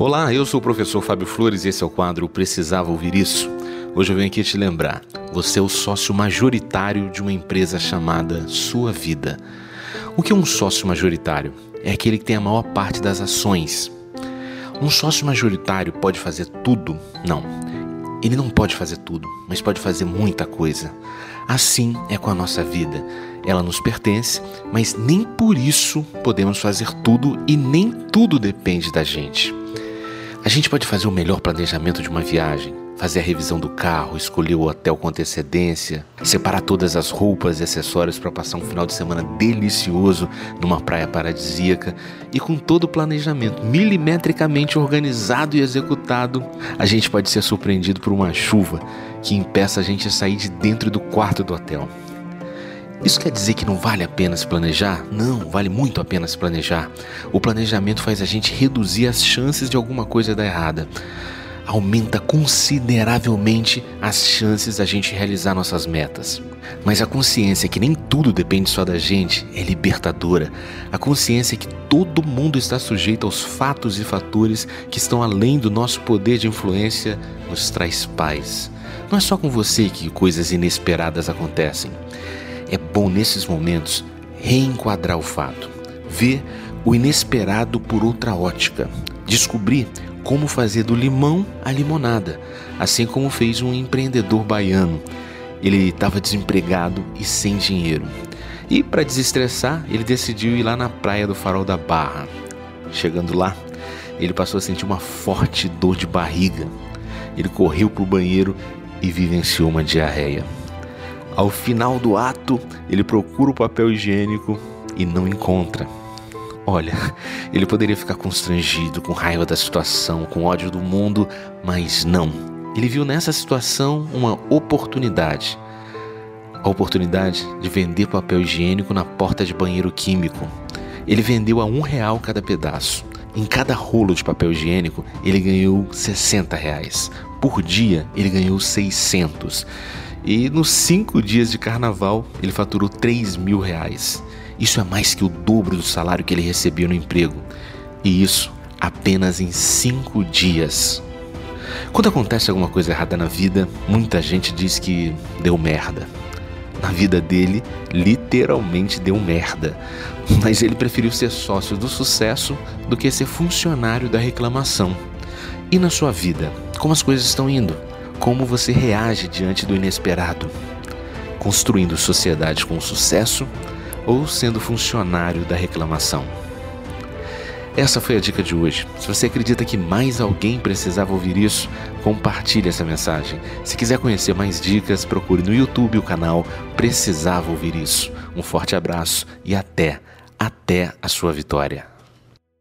Olá, eu sou o professor Fábio Flores e esse é o quadro Precisava Ouvir Isso. Hoje eu venho aqui te lembrar: você é o sócio majoritário de uma empresa chamada Sua Vida. O que é um sócio majoritário? É aquele que tem a maior parte das ações. Um sócio majoritário pode fazer tudo? Não. Ele não pode fazer tudo, mas pode fazer muita coisa. Assim é com a nossa vida. Ela nos pertence, mas nem por isso podemos fazer tudo e nem tudo depende da gente. A gente pode fazer o melhor planejamento de uma viagem, fazer a revisão do carro, escolher o hotel com antecedência, separar todas as roupas e acessórios para passar um final de semana delicioso numa praia paradisíaca e com todo o planejamento milimetricamente organizado e executado, a gente pode ser surpreendido por uma chuva que impeça a gente a sair de dentro do quarto do hotel. Isso quer dizer que não vale a pena se planejar? Não, vale muito a pena se planejar. O planejamento faz a gente reduzir as chances de alguma coisa dar errada. Aumenta consideravelmente as chances da gente realizar nossas metas. Mas a consciência que nem tudo depende só da gente é libertadora. A consciência que todo mundo está sujeito aos fatos e fatores que estão além do nosso poder de influência nos traz paz. Não é só com você que coisas inesperadas acontecem. É bom nesses momentos reenquadrar o fato, ver o inesperado por outra ótica, descobrir como fazer do limão a limonada, assim como fez um empreendedor baiano. Ele estava desempregado e sem dinheiro. E para desestressar, ele decidiu ir lá na praia do Farol da Barra. Chegando lá, ele passou a sentir uma forte dor de barriga. Ele correu para o banheiro e vivenciou uma diarreia. Ao final do ato, ele procura o papel higiênico e não encontra. Olha, ele poderia ficar constrangido, com raiva da situação, com ódio do mundo, mas não. Ele viu nessa situação uma oportunidade. A oportunidade de vender papel higiênico na porta de banheiro químico. Ele vendeu a um real cada pedaço. Em cada rolo de papel higiênico, ele ganhou 60 reais. Por dia, ele ganhou 600. E nos cinco dias de carnaval, ele faturou 3 mil reais. Isso é mais que o dobro do salário que ele recebia no emprego. E isso apenas em cinco dias. Quando acontece alguma coisa errada na vida, muita gente diz que deu merda. Na vida dele, literalmente deu merda. Mas ele preferiu ser sócio do sucesso do que ser funcionário da reclamação. E na sua vida, como as coisas estão indo? Como você reage diante do inesperado, construindo sociedade com sucesso ou sendo funcionário da reclamação. Essa foi a dica de hoje. Se você acredita que mais alguém precisava ouvir isso, compartilhe essa mensagem. Se quiser conhecer mais dicas, procure no YouTube o canal Precisava Ouvir Isso. Um forte abraço e até, até a sua vitória.